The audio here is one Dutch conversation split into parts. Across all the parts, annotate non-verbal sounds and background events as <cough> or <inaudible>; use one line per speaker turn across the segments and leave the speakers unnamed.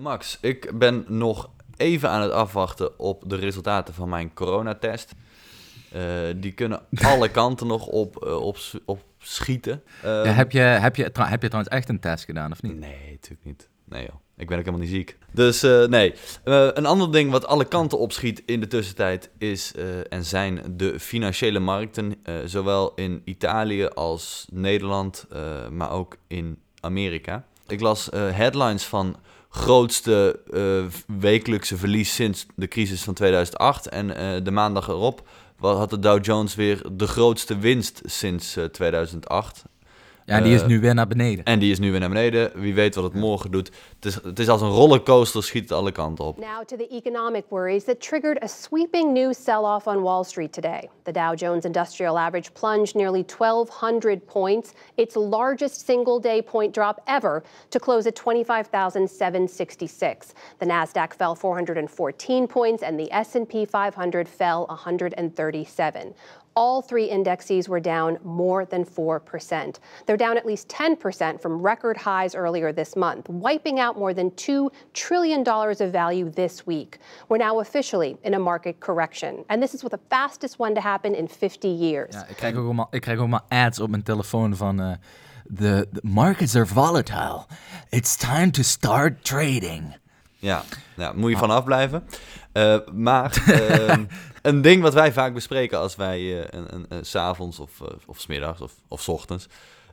Max, ik ben nog even aan het afwachten op de resultaten van mijn coronatest. Eh die kunnen <laughs> alle kanten nog op, eh, op, op schieten.
Ja,
Ehm,
heb, je, heb, je, heb je trouwens echt een test gedaan, of niet?
Nee, natuurlijk niet. Nee joh, ik ben ook helemaal niet ziek. Dus eh, nee. Een ander ding wat alle kanten opschiet in de tussentijd is en zijn de financiële markten. zowel in Italië als Nederland, maar ook in Amerika. Ik las headlines van grootste eh, wekelijkse verlies sinds de crisis van 2008. En eh, de maandag erop had de Dow Jones weer de grootste winst sinds eh, 2008.
Ja, die is
Eh,
nu weer naar beneden.
En die is nu weer naar beneden. Wie weet wat het morgen doet. Het is, het is als een rollercoaster, schiet het alle kanten op.
Now to the economic worries that triggered a sweeping new sell off on Wall Street today. The Dow Jones Industrial Average plunged nearly 1,200 points, its largest single day point drop ever, to close at 25,766. The Nasdaq fell 414 points and the S&P 500 fell 137. All three indexes were down more than 4%. They're down at least 10% from record highs earlier this month, wiping out more than $2 trillion of value this week. We're now officially in a market correction. And this is the fastest one to happen in 50 years.
Ja, ik, krijg ook allemaal, ik krijg ook maar ads op mijn telefoon van... eh the, the markets are volatile. It's time to start trading.
Ja, nou, moet je vanaf blijven. Eh, maar <laughs> ehm, een ding wat wij vaak bespreken als wij eh, een, een, een, s s'avonds of, eh, of smiddags of, of 's ochtends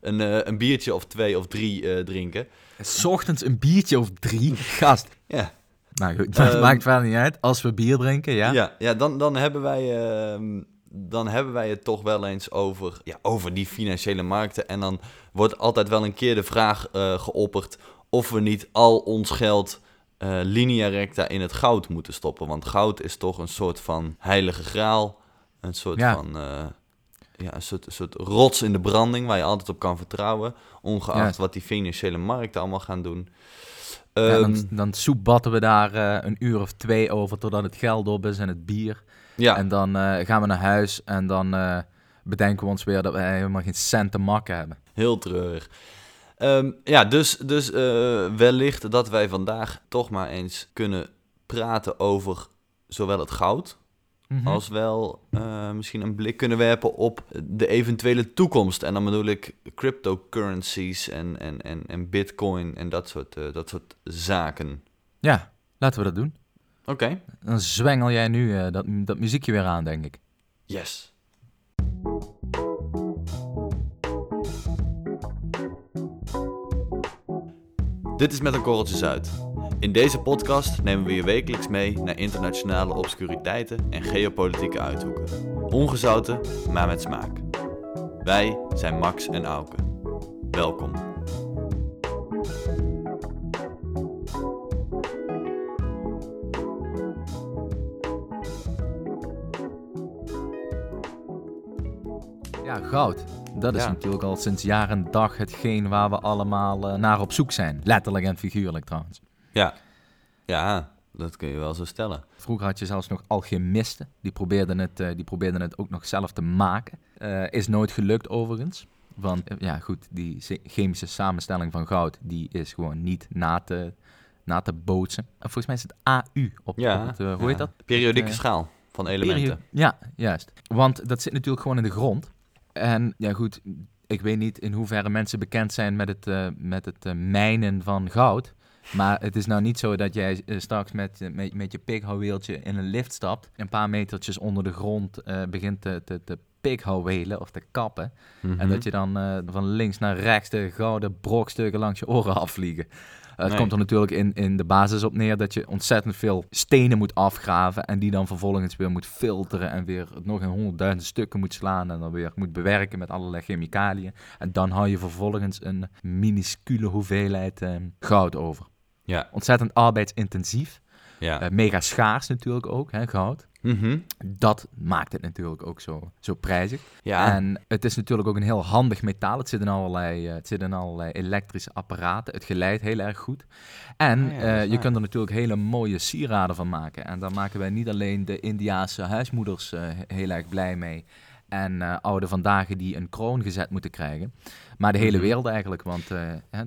een, eh, een biertje of twee of drie eh, drinken.
S ochtends een biertje of drie. <laughs> Gast.
Ja,
Nou goed, dat
Ehm,
maakt verder niet uit. Als we bier drinken, ja.
ja, ja dan, dan, hebben wij, ehm, dan hebben wij het toch wel eens over, ja, over die financiële markten. En dan wordt altijd wel een keer de vraag eh, geopperd of we niet al ons geld linea recta in het goud moeten stoppen. Want goud is toch een soort van heilige graal. Een soort
Ja.
van eh, ja, een soort, een soort rots in de branding waar je altijd op kan vertrouwen. Ongeacht wat die financiële markten allemaal gaan doen.
Ja,
Ehm,
dan, dan soepbatten we daar eh, een uur of twee over totdat het geld op is en het bier.
ja.
En dan gaan we naar huis en dan bedenken we ons weer dat we helemaal geen cent te makken hebben.
Heel treurig. Ehm, ja, dus, dus eh, wellicht dat wij vandaag toch maar eens kunnen praten over zowel het goud
Mhm.
als wel eh, misschien een blik kunnen werpen op de eventuele toekomst. En dan bedoel ik cryptocurrencies en, en, en, en bitcoin en dat soort, eh, dat soort zaken.
Ja, laten we dat doen.
Oké,
Dan zwengel jij nu dat, dat muziekje weer aan, denk ik.
yes. Dit is met een korreltje zout. In deze podcast nemen we je wekelijks mee naar internationale obscuriteiten en geopolitieke uithoeken. Ongezouten, maar met smaak. Wij zijn Max en Auke. Welkom.
Ja, goud. Dat is
Ja.
natuurlijk al sinds jaar en dag hetgeen waar we allemaal eh, naar op zoek zijn. Letterlijk en figuurlijk trouwens.
Ja. Ja, dat kun je wel zo stellen.
Vroeger had je zelfs nog alchemisten. Die probeerden het, eh, die probeerden het ook nog zelf te maken. Eh, is nooit gelukt overigens. Want ja, goed, die chemische samenstelling van goud... die is gewoon niet na te, na te bootsen. En volgens mij is het AU op,
Ja,
op het, hoe
ja.
heet dat?
Periodieke schaal van elementen.
Ja, juist. Want dat zit natuurlijk gewoon in de grond. En ja, goed, ik weet niet in hoeverre mensen bekend zijn met het, eh, met het eh, mijnen van goud. Maar het is nou niet zo dat jij eh, straks met, met, met je pikhouweeltje in een lift stapt. Een paar metertjes onder de grond begint te, te, te pikhouwelen of te kappen.
Mhm.
En dat je dan van links naar rechts de gouden brokstukken langs je oren afvliegen. Eh, het
Nee.
komt er natuurlijk in, in de basis op neer dat je ontzettend veel stenen moet afgraven. En die dan vervolgens weer moet filteren en weer nog in honderdduizend stukken moet slaan. En dan weer moet bewerken met allerlei chemicaliën. En dan hou je vervolgens een minuscule hoeveelheid eh, goud over.
Ja,
Ontzettend arbeidsintensief.
ja.
Eh, mega schaars natuurlijk ook, hè, goud.
Mhm.
Dat maakt het natuurlijk ook zo, zo prijzig.
ja.
En het is natuurlijk ook een heel handig metaal. Het zit in allerlei, eh, het zit in allerlei elektrische apparaten. Het geleidt heel erg goed. En
Ah ja,
eh, je kunt er natuurlijk hele mooie sieraden van maken. En daar maken wij niet alleen de Indiaanse huismoeders eh, heel erg blij mee. En eh oude vandaag die een kroon gezet moeten krijgen. Maar de hele
Mhm.
wereld eigenlijk. Want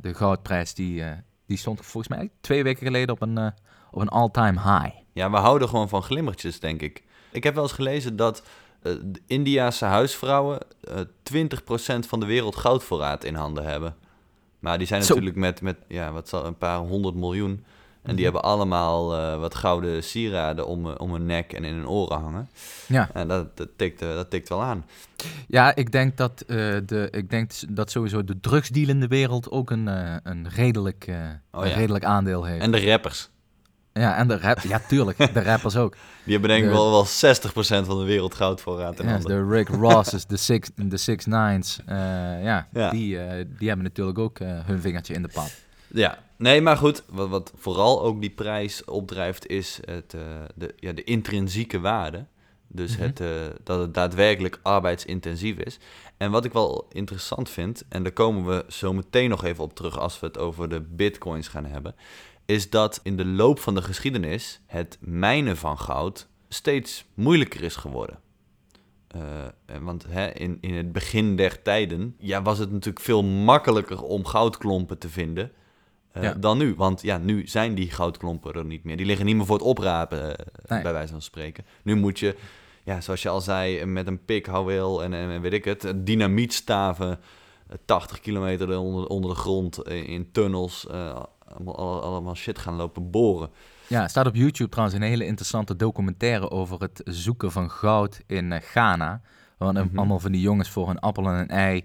de goudprijs die, die stond volgens mij twee weken geleden op een, uh, op een all-time high.
Ja, we houden gewoon van glimmertjes, denk ik. Ik heb wel eens gelezen dat uh, de Indiase huisvrouwen uh, 20% van de wereld goudvoorraad in handen hebben. Maar die zijn
Zo.
natuurlijk met, met ja, wat zal, een paar honderd miljoen. En die
Mhm.
hebben allemaal eh, wat gouden sieraden om, eh, om hun nek en in hun oren hangen.
Ja.
En dat, dat, tikt, eh, dat tikt wel aan.
Ja, ik denk dat, eh, de, ik denk dat sowieso de drugsdealende wereld ook een, eh, een, redelijk, eh,
Oh,
een redelijk aandeel heeft.
En de rappers.
Ja, en de rap, ja, tuurlijk, de rappers ook. <laughs>
Die hebben denk ik wel, wel 60% van de wereld goudvoorraad in
Ja,
handen.
de Rick Rosses, de Six, de six Nines, eh, ja,
Ja.
Die, eh, die hebben natuurlijk ook eh, hun vingertje in de pap.
Ja, nee, maar goed. Wat, wat vooral ook die prijs opdrijft is het, de, ja, de intrinsieke waarde. Dus
Mhm.
het, dat het daadwerkelijk arbeidsintensief is. En wat ik wel interessant vind, en daar komen we zo meteen nog even op terug als we het over de bitcoins gaan hebben, is dat in de loop van de geschiedenis het mijnen van goud steeds moeilijker is geworden. Eh, eh, want hè, in, in het begin der tijden ja, was het natuurlijk veel makkelijker om goudklompen te vinden eh,
Ja.
dan nu. Want ja, nu zijn die goudklompen er niet meer. Die liggen niet meer voor het oprapen,
Nee.
bij wijze van spreken. Nu moet je, ja, zoals je al zei, met een pik, houweel en, en, en weet ik het, dynamietstaven, eh, 80 kilometer onder, onder de grond, in tunnels, allemaal, alle- allemaal shit gaan lopen boren.
Ja, er staat op YouTube trouwens een hele interessante documentaire over het zoeken van goud in eh, Ghana. Want
Mhm.
allemaal van die jongens voor een appel en een ei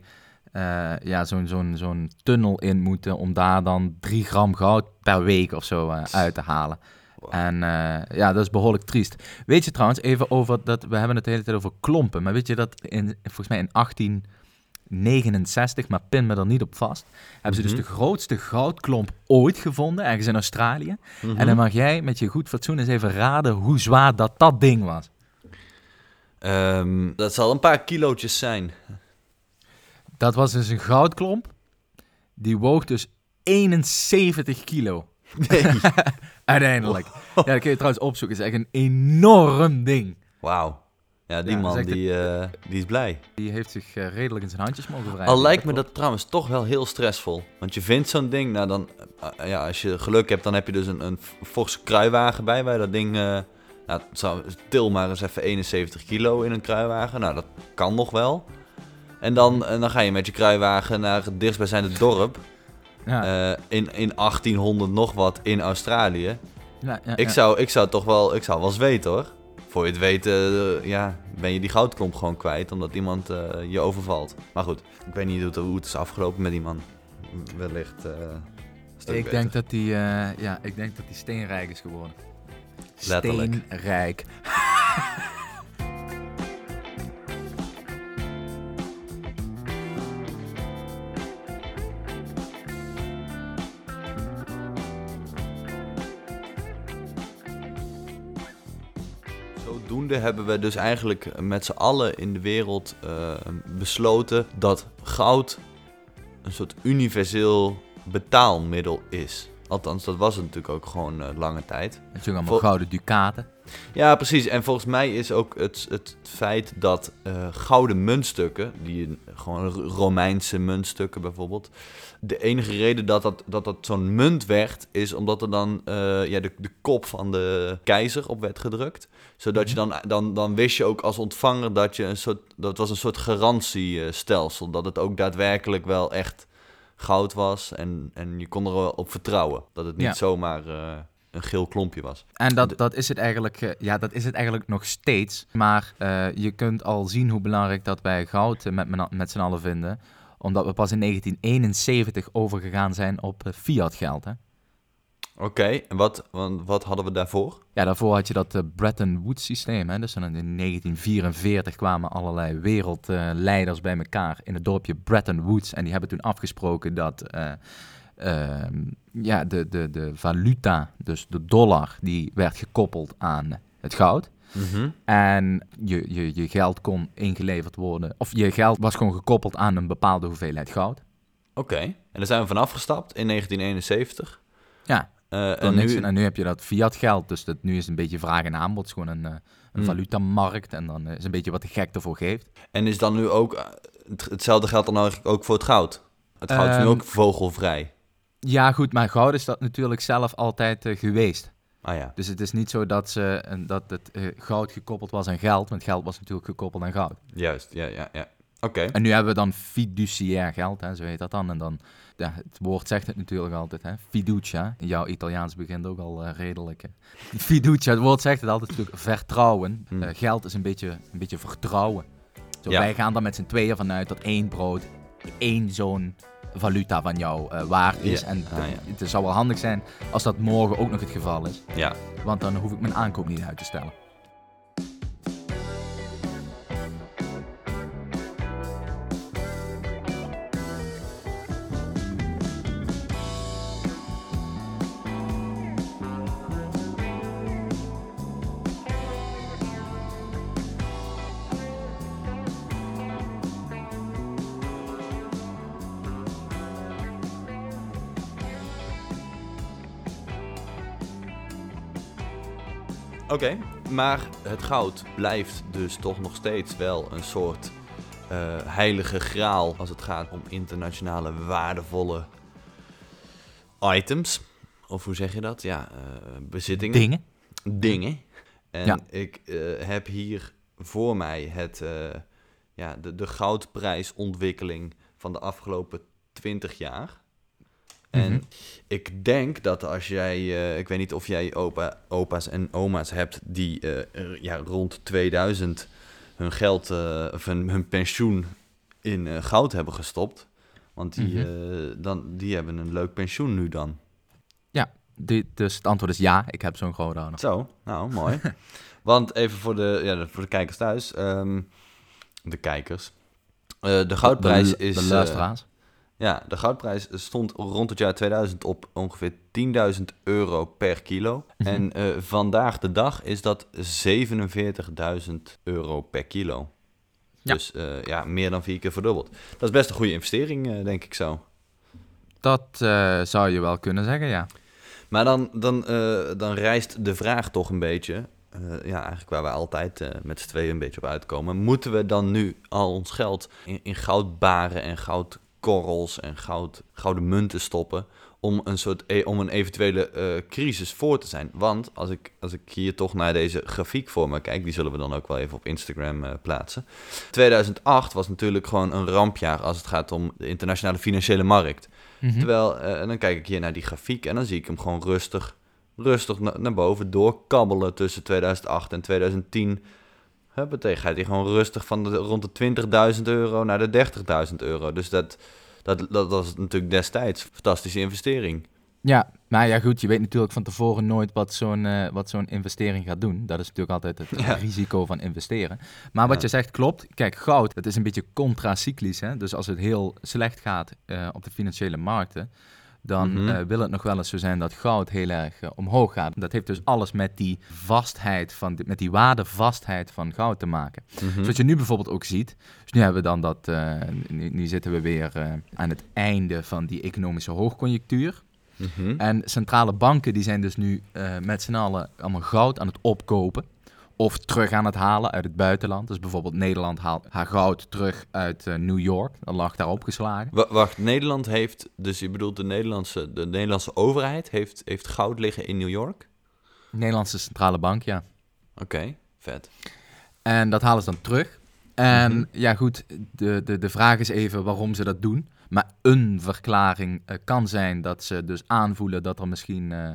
eh, ja, zo'n zo'n zo'n tunnel in moeten om daar dan drie gram goud per week of zo eh, uit te halen.
Wow.
En ja, dat is behoorlijk triest. Weet je trouwens, even over dat, we hebben het de hele tijd over klompen, maar weet je dat in, volgens mij in 1869, maar pin me er niet op vast, hebben ze
Mhm.
dus de grootste goudklomp ooit gevonden, ergens in Australië.
Mhm.
En dan mag jij met je goed fatsoen eens even raden hoe zwaar dat dat ding was.
Ehm, dat zal een paar kilootjes zijn.
Dat was dus een goudklomp. Die woog dus 71 kilo.
Nee. <laughs>
Uiteindelijk. Ja, dat kun je trouwens opzoeken. Het is echt een enorm ding.
Wauw. Ja, die
Ja,
man die, eh, die is blij.
Die heeft zich eh, redelijk in zijn handjes mogen wrijven.
Al lijkt me dat trouwens toch wel heel stressvol. Want je vindt zo'n ding, nou dan, eh, ja, als je geluk hebt, dan heb je dus een, een forse kruiwagen bij, waar dat ding, nou, zou, til maar eens even 71 kilo in een kruiwagen. Nou, dat kan nog wel. En dan, en dan ga je met je kruiwagen naar het dichtstbijzijnde dorp,
Ja,
in, in 1800 nog wat, in Australië.
ja, ja,
Ik, zou, ik zou toch wel, ik zou wel eens weten hoor. Voor je het weet, eh, ja, ben je die goudklomp gewoon kwijt, omdat iemand eh, je overvalt. Maar goed, ik weet niet hoe het, is afgelopen met die man. Wellicht. eh,
Ik
beter.
denk dat die, ja, ik denk dat die steenrijk is geworden.
Letterlijk.
Steenrijk. <laughs>
Hebben we dus eigenlijk met z'n allen in de wereld eh, besloten dat goud een soort universeel betaalmiddel is. Althans, dat was het natuurlijk ook gewoon eh, lange tijd.
Het zijn allemaal
Vol-
gouden ducaten.
Ja, precies. En volgens mij is ook het, het feit dat eh, gouden muntstukken, die gewoon Romeinse muntstukken bijvoorbeeld, de enige reden dat dat, dat, dat zo'n munt werd, is omdat er dan eh, ja, de, de kop van de keizer op werd gedrukt. Zodat je dan, dan, dan wist je ook als ontvanger dat je een soort, dat was een soort garantiestelsel, dat het ook daadwerkelijk wel echt goud was en, en je kon er wel op vertrouwen. Dat het niet
Ja.
zomaar eh, een geel klompje was.
En dat, dat, is het eigenlijk, eh, ja, dat is het eigenlijk nog steeds. Maar eh, je kunt al zien hoe belangrijk dat wij goud met, met z'n allen vinden. Omdat we pas in 1971 overgegaan zijn op eh, fiat geld. Hè?
Oké, en wat, wat hadden we daarvoor?
Ja, daarvoor had je dat eh, Bretton Woods systeem. Hè? Dus in 1944 kwamen allerlei wereldleiders bij elkaar in het dorpje Bretton Woods. En die hebben toen afgesproken dat eh, ehm, ja, de, de, de valuta, dus de dollar, die werd gekoppeld aan het goud. En je, je, je geld kon ingeleverd worden. Of je geld was gewoon gekoppeld aan een bepaalde hoeveelheid goud.
Oké, en daar zijn we vanaf gestapt in 1971.
Ja,
Eh,
en
nu,
en nu heb je dat fiat geld. Dus dat, nu is een beetje vraag en aanbod. Het is gewoon een, eh, een
Hmm.
valutamarkt. En dan eh, is een beetje wat de gek ervoor geeft.
en is dan nu ook, het- hetzelfde geldt dan eigenlijk ook voor het goud? Het goud is nu
Ehm,
ook vogelvrij.
Ja, goed, maar goud is dat natuurlijk zelf altijd geweest.
Ah ja.
Dus het is niet zo dat, ze, dat het goud gekoppeld was aan geld, want geld was natuurlijk gekoppeld aan goud.
Juist, ja, ja, ja.
En nu hebben we dan fiduciair geld, hè, zo heet dat dan. En dan, ja, het woord zegt het natuurlijk altijd, hè. Fiducia. Jouw Italiaans begint ook al eh, redelijk. Hè. Fiducia, het woord zegt het altijd natuurlijk, vertrouwen.
Hmm.
Eh, geld is een beetje, een beetje vertrouwen. Zo,
Ja.
Wij gaan dan met z'n tweeën vanuit dat één brood, één zo'n valuta van jou eh, waard is.
Ja.
En
Ah, ja.
het zou wel handig zijn als dat morgen ook nog het geval is.
Ja.
Want dan hoef ik mijn aankoop niet uit te stellen.
Oké, maar het goud blijft dus toch nog steeds wel een soort eh, heilige graal als het gaat om internationale waardevolle items. Of hoe zeg je dat? Ja, eh, bezittingen.
Dingen.
Dingen. En
Ja.
ik eh, heb hier voor mij het, ja, de, de goudprijsontwikkeling van de afgelopen 20 jaar. En
Mhm.
ik denk dat als jij, eh, ik weet niet of jij opa, opa's en oma's hebt die eh, er, ja, rond 2000 hun geld eh, of hun, hun pensioen in eh, goud hebben gestopt. Want die,
Mhm.
eh, dan, die hebben een leuk pensioen nu dan.
Die- dus het antwoord is ja, ik heb zo'n groot nog.
Zo, nou mooi. Want even voor de, ja, voor de kijkers thuis. ehm, de kijkers. Eh, de goudprijs
de,
is.
De
eh,
luisteraars.
Ja, de goudprijs stond rond het jaar 2000 op ongeveer 10.000 euro per kilo.
Mhm.
En eh, vandaag de dag is dat 47.000 euro per kilo.
Ja.
Dus eh, ja, meer dan vier keer verdubbeld. Dat is best een goede investering, eh, denk ik zo.
Dat zou je wel kunnen zeggen, ja.
Maar dan, dan, dan rijst de vraag toch een beetje, ja, eigenlijk waar we altijd met z'n tweeën een beetje op uitkomen. Moeten we dan nu al ons geld in, in goudbaren en goudkorrels en goud, gouden munten stoppen om een, soort, e- om een eventuele eh, crisis voor te zijn? Want als ik, als ik hier toch naar deze grafiek voor me kijk, die zullen we dan ook wel even op Instagram eh, plaatsen. 2008 was natuurlijk gewoon een rampjaar als het gaat om de internationale financiële markt.
Mhm.
Terwijl, eh, en dan kijk ik hier naar die grafiek en dan zie ik hem gewoon rustig, rustig na- naar boven doorkabbelen tussen 2008 en 2010. Huppatee, gaat hij gewoon rustig van de, rond de 20.000 euro naar de 30.000 euro. Dus dat, dat, dat was natuurlijk destijds een fantastische investering.
Ja, maar ja goed, je weet natuurlijk van tevoren nooit wat zo'n eh, wat zo'n investering gaat doen. Dat is natuurlijk altijd het
Ja.
risico van investeren. Maar wat
Ja.
je zegt klopt. Kijk, goud, dat is een beetje contracyclisch. Hè? Dus als het heel slecht gaat eh, op de financiële markten, dan
Mhm.
eh, wil het nog wel eens zo zijn dat goud heel erg eh, omhoog gaat. Dat heeft dus alles met die vastheid, van, met die waardevastheid van goud te maken.
Mhm.
Zoals je nu bijvoorbeeld ook ziet. Dus nu hebben we dan dat, eh, nu, nu zitten we weer aan het einde van die economische hoogconjunctuur.
Mhm.
En centrale banken die zijn dus nu met z'n allen allemaal goud aan het opkopen. Of terug aan het halen uit het buitenland. Dus bijvoorbeeld Nederland haalt haar goud terug uit eh, New York. Dat lag daar opgeslagen.
Wa- Wacht, Nederland heeft, dus je bedoelt de Nederlandse, de Nederlandse overheid heeft, heeft goud liggen in New York?
Nederlandse centrale bank, ja.
Oké, vet.
En dat halen ze dan terug. En
Mhm.
ja, goed, de, de, de vraag is even waarom ze dat doen. Maar een verklaring eh, kan zijn dat ze dus aanvoelen dat er misschien eh,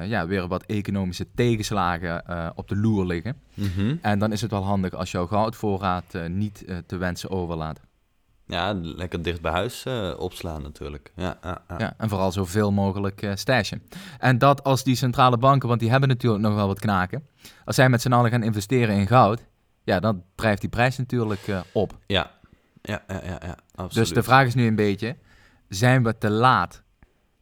eh, ja, weer wat economische tegenslagen op de loer liggen.
Mhm.
En dan is het wel handig als jouw goudvoorraad niet te wensen overlaat.
Ja, lekker dicht bij huis opslaan natuurlijk. Ja, ja, ja.
Ja, en vooral zoveel mogelijk eh stashen. En dat als die centrale banken, want die hebben natuurlijk nog wel wat knaken. Als zij met z'n allen gaan investeren in goud, ja, dan drijft die prijs natuurlijk op.
Ja, ja, ja, ja, ja, absoluut.
Dus de vraag is nu een beetje, zijn we te laat?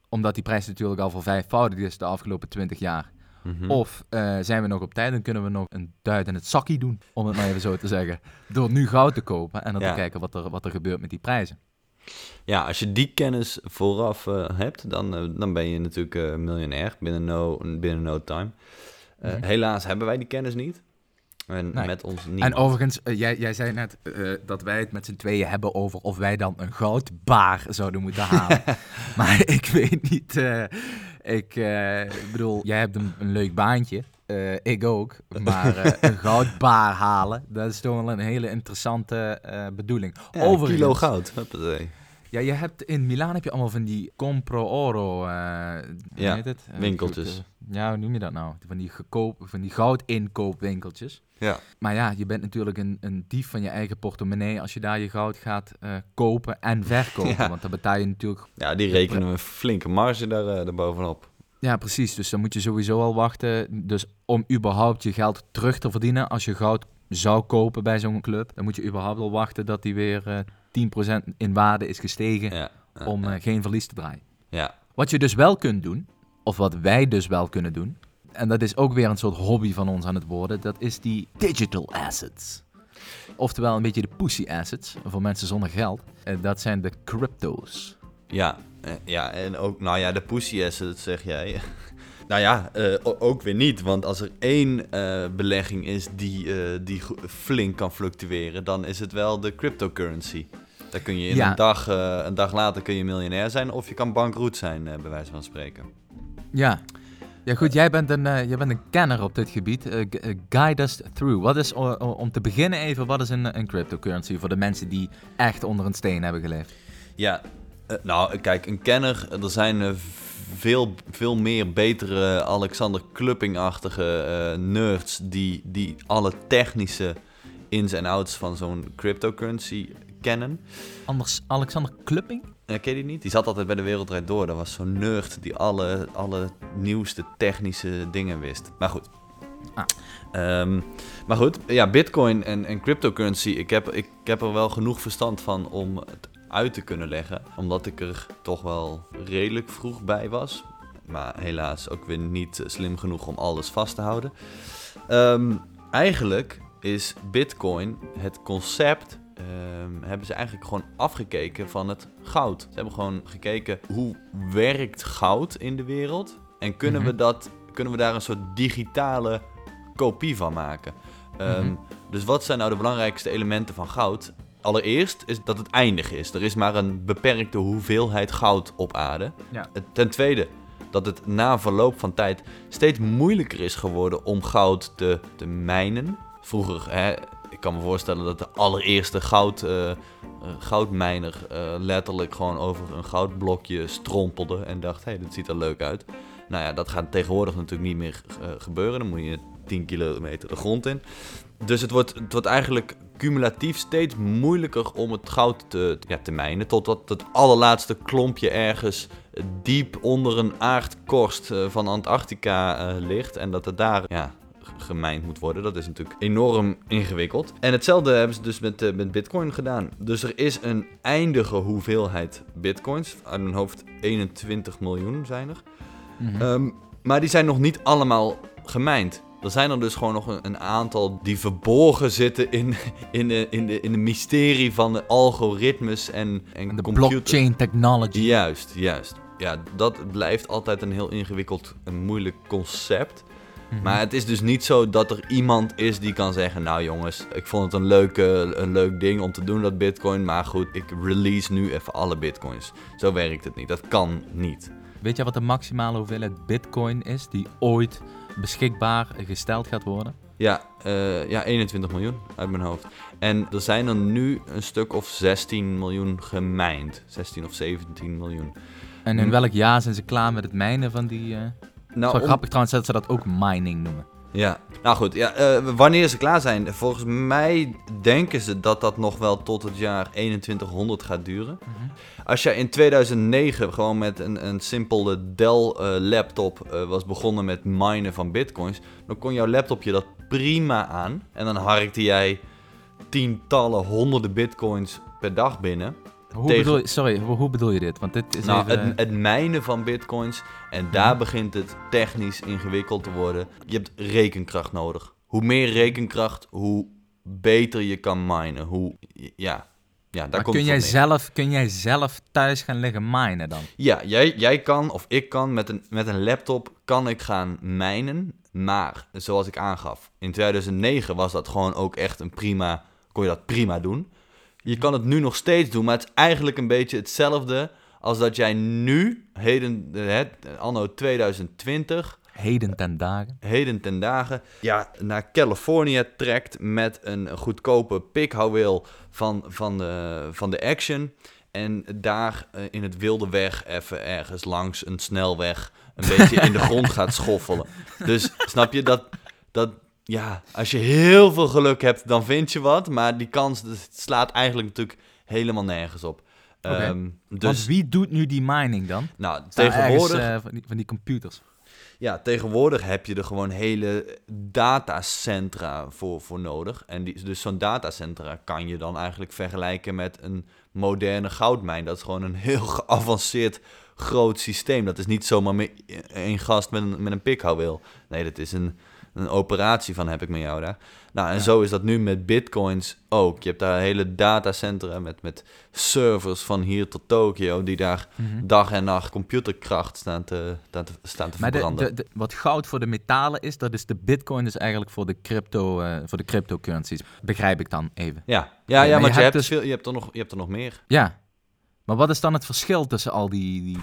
Omdat die prijs natuurlijk al vervijfvoudigd is de afgelopen 20 jaar.
Mhm.
Of eh, zijn we nog op tijd en kunnen we nog een duit in het zakje doen, om het maar even zo te <laughs> zeggen. Door nu goud te kopen en dan
Ja.
te kijken wat er, wat er gebeurt met die prijzen.
Ja, als je die kennis vooraf eh, hebt, dan, eh, dan ben je natuurlijk miljonair binnen no, binnen no time.
Mhm.
Helaas hebben wij die kennis niet. En
Nee.
met ons niet.
En overigens, eh, jij, jij zei net eh, dat wij het met z'n tweeën hebben over of wij dan een goudbaar zouden moeten <laughs> halen. maar ik weet niet. eh, ik bedoel, jij hebt een, een leuk baantje. ik ook. Maar een goudbaar halen, dat is toch wel een hele interessante bedoeling.
ja,
overigens,
kilo goud. Huppatee.
Ja, je hebt in Milaan heb je allemaal van die compro oro, eh,
Ja,
heet het? Eh,
winkeltjes.
eh, ja, hoe noem je dat nou? Van die, gekoop, van die goudinkoopwinkeltjes.
Ja.
Maar ja, je bent natuurlijk een, een dief van je eigen portemonnee als je daar je goud gaat kopen en verkopen. <laughs>
Ja.
Want dan betaal je natuurlijk...
ja, die rekenen een flinke marge daar, daarbovenop.
Ja, precies. Dus dan moet je sowieso al wachten. Dus om überhaupt je geld terug te verdienen als je goud zou kopen bij zo'n club, dan moet je überhaupt al wachten dat die weer 10% in waarde is gestegen
Ja. ja,
om
ja.
eh, geen verlies te draaien.
ja.
Wat je dus wel kunt doen, of wat wij dus wel kunnen doen, en dat is ook weer een soort hobby van ons aan het worden, dat is die digital assets. Oftewel een beetje de pussy assets voor mensen zonder geld. Eh, dat zijn de crypto's.
Ja, eh, ja, en ook, nou ja, de pussy asset zeg jij. <laughs> nou ja, eh, ook weer niet. Want als er één belegging is die, die flink kan fluctueren, dan is het wel de cryptocurrency. Daar kun je in
Ja.
een, dag, eh, een dag later kun je miljonair zijn of je kan bankroet zijn, eh, bij wijze van spreken.
Ja. Ja goed, jij bent een, eh, jij bent een kenner op dit gebied. Gu- guide us through. Wat is, om te beginnen even, wat is een, een cryptocurrency voor de mensen die echt onder een steen hebben geleefd?
Ja, nou kijk, een kenner, er zijn veel, veel meer betere Alexander Klupping-achtige eh, nerds die, die alle technische ins en outs van zo'n cryptocurrency kennen.
Anders Alexander Klupping?
Eh, ken je die niet? Die zat altijd bij de Wereldrijd Door. Dat was zo'n nerd die alle, alle nieuwste technische dingen wist. Maar goed.
Ah.
Ehm, maar goed, ja, bitcoin en, en cryptocurrency. Ik heb, ik heb er wel genoeg verstand van om het uit te kunnen leggen. Omdat ik er toch wel redelijk vroeg bij was. Maar helaas ook weer niet slim genoeg om alles vast te houden. Ehm, eigenlijk is bitcoin het concept ehm, hebben ze eigenlijk gewoon afgekeken van het goud. Ze hebben gewoon gekeken hoe werkt goud in de wereld en kunnen we
Mhm.
dat kunnen we daar een soort digitale kopie van maken. Ehm,
Mhm.
Dus wat zijn nou de belangrijkste elementen van goud? Allereerst is dat het eindig is. Er is maar een beperkte hoeveelheid goud op aarde.
Ja.
Ten tweede dat het na verloop van tijd steeds moeilijker is geworden om goud te, te mijnen. Vroeger, hè, ik kan me voorstellen dat de allereerste goud, eh, eh, goudmijner eh, letterlijk gewoon over een goudblokje strompelde en dacht, hé, hey, dit ziet er leuk uit. Nou ja, dat gaat tegenwoordig natuurlijk niet meer gebeuren. Dan moet je 10 kilometer de grond in. Dus het wordt, het wordt eigenlijk cumulatief steeds moeilijker om het goud te, ja, te mijnen. Totdat het allerlaatste klompje ergens diep onder een aardkorst van Antarctica ligt. En dat het daar ja, gemijnd moet worden. Dat is natuurlijk enorm ingewikkeld. En hetzelfde hebben ze dus met, eh, met bitcoin gedaan. Dus er is een eindige hoeveelheid bitcoins. Uit mijn hoofd 21 miljoen zijn er. Ehm, maar die zijn nog niet allemaal gemijnd. Er zijn er dus gewoon nog een, een aantal die verborgen zitten in, <laughs> in, de, in, de, in de mysterie van de algoritmes en, en
En de
computer.
blockchain technology.
Juist, juist. Ja, dat blijft altijd een heel ingewikkeld en moeilijk concept.
Mhm.
Maar het is dus niet zo dat er iemand is die kan zeggen... Nou jongens, ik vond het een, leuke, een leuk ding om te doen, dat bitcoin. Maar goed, ik release nu even alle bitcoins. Zo werkt het niet. Dat kan niet.
Weet je wat de maximale hoeveelheid bitcoin is die ooit beschikbaar gesteld gaat worden?
Ja, eh, ja, 21 miljoen uit mijn hoofd. En er zijn er nu een stuk of 16 miljoen gemijnd. 16 of 17 miljoen.
En in
Hm.
welk jaar zijn ze klaar met het mijnen van die... eh
Nou,
Zo
om-
grappig trouwens dat ze dat ook mining noemen.
Ja, nou goed. Ja, eh, wanneer ze klaar zijn? Volgens mij denken ze dat dat nog wel tot het jaar 2100 gaat duren. Als je in 2009 gewoon met een, een simpele Dell eh, laptop eh, was begonnen met minen van bitcoins, dan kon jouw laptopje dat prima aan. En dan harkte jij tientallen, honderden bitcoins per dag binnen.
Hoe
Tegen-
bedoel je, sorry, hoe, hoe bedoel je dit? Want dit is
Nou,
even...
het, het mijnen van bitcoins. En daar
Mhm.
begint het technisch ingewikkeld te worden. Je hebt rekenkracht nodig. Hoe meer rekenkracht, hoe beter je kan minen. Hoe, ja, ja. Daar
Maar
komt
kun jij, zelf, kun jij zelf thuis gaan liggen minen dan?
Ja, jij, jij kan, of ik kan, met een, met een laptop kan ik gaan mijnen. Maar, zoals ik aangaf, in 2009 was dat gewoon ook echt een prima, kon je dat prima doen. Je kan het nu nog steeds doen, maar het is eigenlijk een beetje hetzelfde als dat jij nu, heden, eh, het, anno 2020,
Heden ten dagen.
heden ten dagen, ja, naar Californië trekt met een goedkope pikhouweel van, van, de, van de Action. En daar eh, in het wilde weg even ergens langs een snelweg een beetje in de <laughs> grond gaat schoffelen. Dus snap je dat, dat, ja, als je heel veel geluk hebt, dan vind je wat. Maar die kans slaat eigenlijk natuurlijk helemaal nergens op.
Oké.
Ehm,
Want
dus,
wie doet nu die mining dan?
nou,
Staan
tegenwoordig...
ergens, eh, van, die, van die computers.
Ja, tegenwoordig heb je er gewoon hele datacentra voor, voor nodig. En die, dus zo'n datacentra kan je dan eigenlijk vergelijken met een moderne goudmijn. Dat is gewoon een heel <laughs> geavanceerd groot systeem. Dat is niet zomaar één gast met een, met een pikhouweel. Nee, dat is een, een operatie van heb ik met jou daar. Nou, en
Ja.
zo is dat nu met bitcoins ook. Je hebt daar hele datacentra met, met servers van hier tot Tokio... die daar
Mhm.
dag en nacht computerkracht staan te, staan te, staan te
Maar
verbranden.
de, de- wat goud voor de metalen is, dat is de bitcoin dus eigenlijk voor de, crypto, eh, voor de cryptocurrencies. Begrijp ik dan even.
Ja, ja, ja
maar je
je,
hebt dus-
veel, je, hebt er nog, je hebt er nog meer.
Ja. Maar wat is dan het verschil tussen al die, die,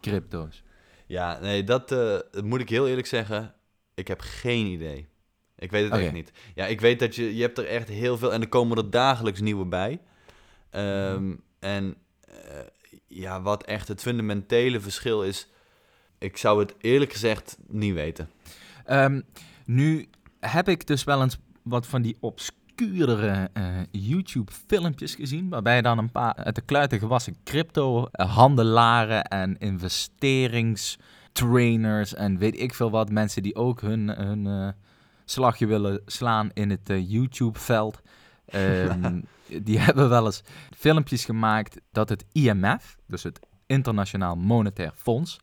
crypto's?
Ja, nee, dat eh, dat moet ik heel eerlijk zeggen. Ik heb geen idee. Ik weet het echt niet. Ja, ik weet dat je, je hebt er echt heel veel en er komen er dagelijks nieuwe bij. Ehm, En eh, ja, wat echt het fundamentele verschil is, ik zou het eerlijk gezegd niet weten.
Ehm, nu heb ik dus wel eens wat van die obscuurdere eh, YouTube-filmpjes gezien, waarbij dan een paar uit de kluiten gewassen crypto-handelaren en investeringstrainers en weet ik veel wat, mensen die ook hun, hun eh, slagje willen slaan in het eh, YouTube-veld. Ehm, <laughs> die hebben wel eens filmpjes gemaakt dat het IMF, dus het Internationaal Monetair Fonds,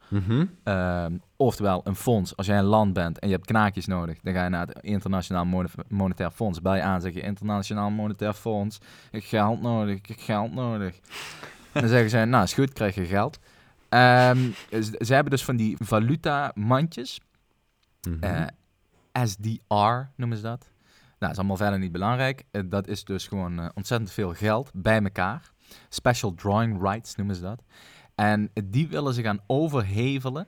Ehm, oftewel, een fonds. Als jij een land bent en je hebt knaakjes nodig, dan ga je naar het Internationaal Mone- Monetair Fonds. Bel je aan, zeg je Internationaal Monetair Fonds. Ik heb geld nodig, ik heb geld nodig. dan zeggen ze, nou is goed, krijg je geld. Ze, ze hebben dus van die valuta-mandjes.
Mhm.
Eh, SDR noemen ze dat. Nou, is allemaal verder niet belangrijk. Eh, dat is dus gewoon eh, ontzettend veel geld bij elkaar. Special drawing rights noemen ze dat. En die willen ze gaan overhevelen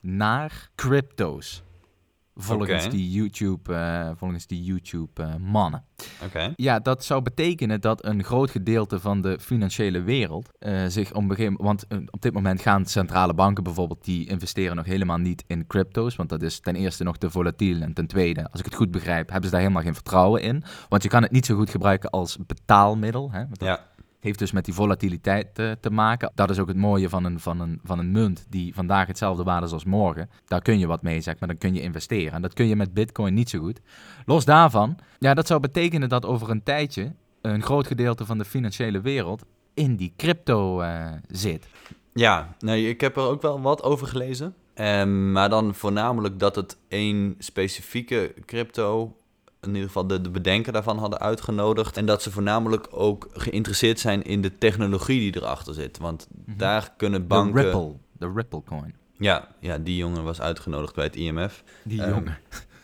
naar crypto's. Volgens
Oké.
die YouTube, eh, volgens die YouTube eh, mannen. Ja, dat zou betekenen dat een groot gedeelte van de financiële wereld eh, zich om een gegeven moment... Want eh, op dit moment gaan centrale banken bijvoorbeeld... die investeren nog helemaal niet in crypto's. Want dat is ten eerste nog te volatiel. En ten tweede, als ik het goed begrijp... hebben ze daar helemaal geen vertrouwen in. Want je kan het niet zo goed gebruiken als betaalmiddel. Hè?
Ja.
Heeft dus met die volatiliteit eh, te maken. Dat is ook het mooie van een, van, een, van een munt die vandaag hetzelfde waarde is als morgen. Daar kun je wat mee, zeg maar. Dan kun je investeren. En dat kun je met bitcoin niet zo goed. Los daarvan, ja, dat zou betekenen dat over een tijdje een groot gedeelte van de financiële wereld in die crypto eh, zit.
Ja, nee, ik heb er ook wel wat over gelezen. Ehm, maar dan voornamelijk dat het één specifieke crypto, in ieder geval de, de bedenker daarvan hadden uitgenodigd. En dat ze voornamelijk ook geïnteresseerd zijn in de technologie die erachter zit. Want daar kunnen
De
banken...
Ripple, de Ripple coin.
Ja, ja, die jongen was uitgenodigd bij het IMF.
Die
Ehm,
jongen.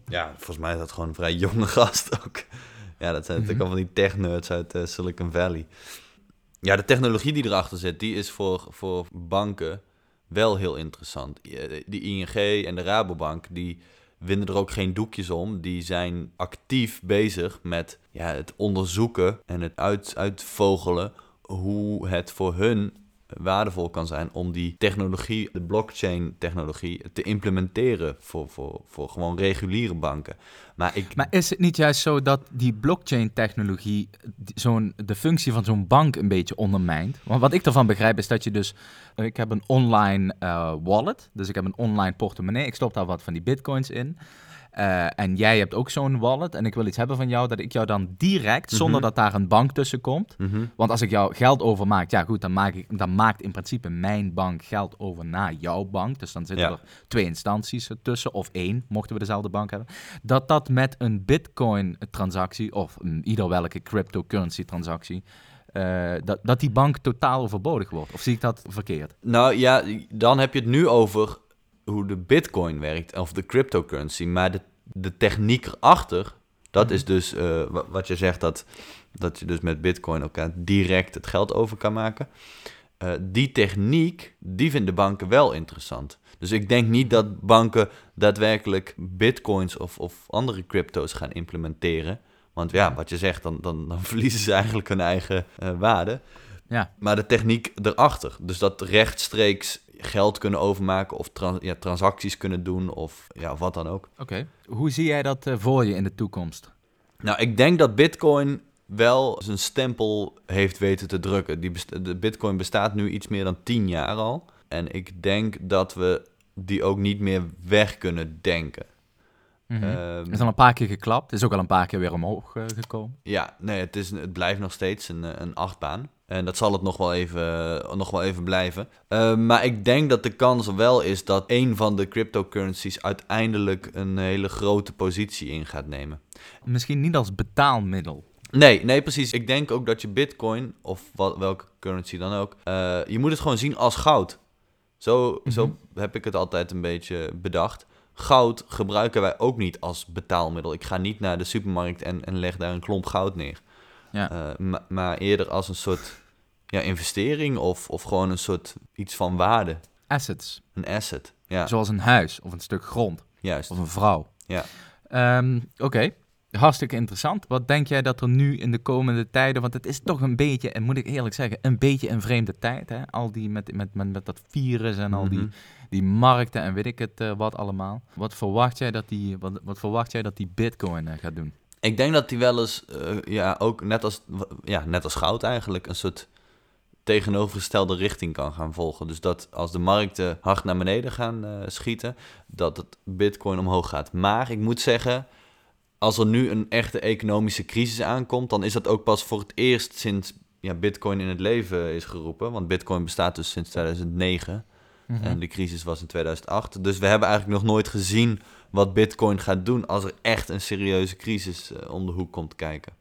Ja, volgens mij is dat gewoon een vrij jonge <laughs> gast ook. Ja, dat zijn natuurlijk al van die tech-nerds uit eh, Silicon Valley. Ja, de technologie die erachter zit, die is voor, voor banken wel heel interessant. Eh, Die ING en de Rabobank, die winnen er ook geen doekjes om. Die zijn actief bezig met ja, het onderzoeken en het uit, uitvogelen hoe het voor hun waardevol kan zijn om die technologie, de blockchain-technologie, te implementeren voor, voor, voor gewoon reguliere banken. Maar ik,
Maar is het niet juist zo dat die blockchain-technologie de functie van zo'n bank een beetje ondermijnt? Want wat ik ervan begrijp is dat je dus... eh, Ik heb een online eh, wallet, dus ik heb een online portemonnee. Ik stop daar wat van die bitcoins in. Eh, en jij hebt ook zo'n wallet en ik wil iets hebben van jou... dat ik jou dan direct, zonder
Mhm.
dat daar een bank tussen komt...
Mhm.
Want als ik jou geld overmaak, ja goed, dan, maak ik, dan maakt in principe mijn bank geld over naar jouw bank. Dus dan zitten
Ja.
er twee instanties tussen, of één, mochten we dezelfde bank hebben. Dat dat met een bitcoin-transactie, of een, ieder welke cryptocurrency-transactie, eh, dat, dat die bank totaal overbodig wordt. Of zie ik dat verkeerd?
Nou ja, dan heb je het nu over hoe de bitcoin werkt, of de cryptocurrency. Maar de, de techniek erachter, dat is dus eh, wa- wat je zegt, dat, dat je dus met bitcoin elkaar direct het geld over kan maken. Eh, die techniek, die vinden banken wel interessant. Dus ik denk niet dat banken daadwerkelijk bitcoins of, of andere crypto's gaan implementeren. Want ja, wat je zegt, dan, dan, dan <laughs> verliezen ze eigenlijk hun eigen eh, waarde.
Ja.
Maar de techniek erachter, dus dat rechtstreeks geld kunnen overmaken of ja, transacties kunnen doen of ja, wat dan ook.
Oké. Hoe zie jij dat eh, voor je in de toekomst?
Nou, ik denk dat Bitcoin wel zijn stempel heeft weten te drukken. Die de Bitcoin bestaat nu iets meer dan 10 jaar al. En ik denk dat we die ook niet meer weg kunnen denken.
Mhm.
Ehm,
is al een paar keer geklapt. Het is ook al een paar keer weer omhoog eh, gekomen.
Ja, nee, het, is, het blijft nog steeds een, eh, een achtbaan. En dat zal het nog wel even, nog wel even blijven. Eh, maar ik denk dat de kans wel is dat een van de cryptocurrencies uiteindelijk een hele grote positie in gaat nemen.
Misschien niet als betaalmiddel.
Nee, nee, precies. Ik denk ook dat je bitcoin, of wat, welke currency dan ook, eh, je moet het gewoon zien als goud. Zo, zo heb ik het altijd een beetje bedacht. Goud gebruiken wij ook niet als betaalmiddel. Ik ga niet naar de supermarkt en, en leg daar een klomp goud neer.
Ja.
Eh, ma- maar eerder als een soort ja, investering of, of gewoon een soort iets van waarde.
Assets.
Een asset. Ja,
Zoals een huis of een stuk grond
juist.
of een vrouw.
Ja.
Ehm, Oké, hartstikke interessant. Wat denk jij dat er nu in de komende tijden, want het is toch een beetje, en moet ik eerlijk zeggen, een beetje een vreemde tijd. Hè? Al die met, met, met, met dat virus en al die,
Mhm.
die markten en weet ik het eh, wat allemaal. Wat verwacht jij dat die, wat, wat verwacht jij dat die bitcoin eh, gaat doen?
Ik denk dat die wel eens, eh, ja, ook net als, ja, net als goud eigenlijk, een soort tegenovergestelde richting kan gaan volgen. Dus dat als de markten hard naar beneden gaan eh, schieten, dat het bitcoin omhoog gaat. Maar ik moet zeggen, als er nu een echte economische crisis aankomt, dan is dat ook pas voor het eerst sinds ja, bitcoin in het leven is geroepen. Want bitcoin bestaat dus sinds 2009 en de crisis was in 2008. Dus we hebben eigenlijk nog nooit gezien wat Bitcoin gaat doen als er echt een serieuze crisis eh, om de hoek komt kijken.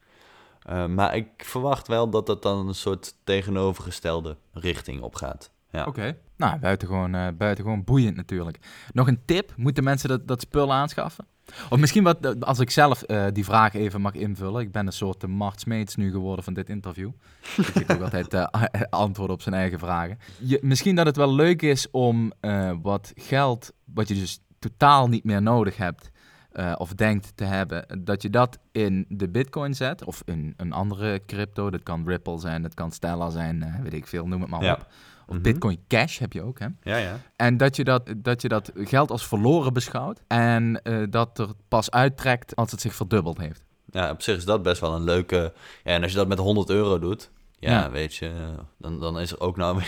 Eh, maar ik verwacht wel dat dat dan een soort tegenovergestelde richting op gaat. Ja.
Oké, nou buitengewoon, eh buitengewoon boeiend natuurlijk. Nog een tip, moeten mensen dat, dat spul aanschaffen? Of misschien wat, eh, als ik zelf die vraag even mag invullen. Ik ben een soort uh, Mart Smeets nu geworden van dit interview. <laughs> Ik geef ook altijd antwoorden op zijn eigen vragen. Je, misschien dat het wel leuk is om wat geld, wat je dus totaal niet meer nodig hebt, eh, of denkt te hebben, dat je dat in de bitcoin zet, of in een andere crypto. Dat kan Ripple zijn, dat kan Stellar zijn, eh, weet ik veel, noem het maar
Ja.
op. Of
Mhm.
Bitcoin Cash heb je ook, hè?
Ja, ja.
En dat je dat, dat je dat geld als verloren beschouwt. En eh, dat er pas uittrekt als het zich verdubbeld heeft.
Ja, op zich is dat best wel een leuke... Ja, en als je dat met 100 euro doet, ja,
Ja.
weet je, dan, dan is er ook nou...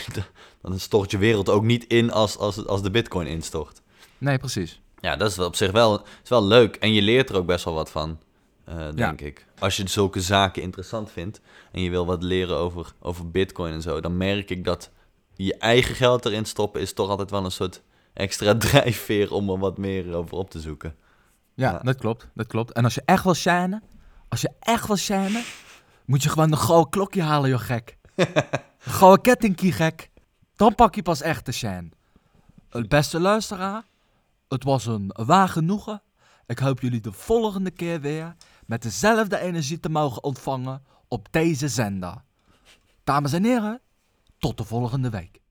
Dan stort je wereld ook niet in als, als, als de bitcoin instort.
Nee, precies.
Ja, dat is wel op zich wel, is wel leuk. En je leert er ook best wel wat van, eh, denk ik. Als je zulke zaken interessant vindt en je wil wat leren over, over bitcoin en zo, dan merk ik dat je eigen geld erin stoppen is toch altijd wel een soort extra <laughs> drijfveer om er wat meer over op te zoeken.
Ja,
Ja.
dat klopt. Dat klopt. En als je echt wil shinen, als je echt wil shinen, moet je gewoon een gouden klokje halen, joh gek. <laughs> Een gouden kettingkie, gek. Dan pak je pas echt de shine. Het beste luisteraar, het was een waar genoegen. Ik hoop jullie de volgende keer weer met dezelfde energie te mogen ontvangen op deze zender. Dames en heren, tot de volgende week.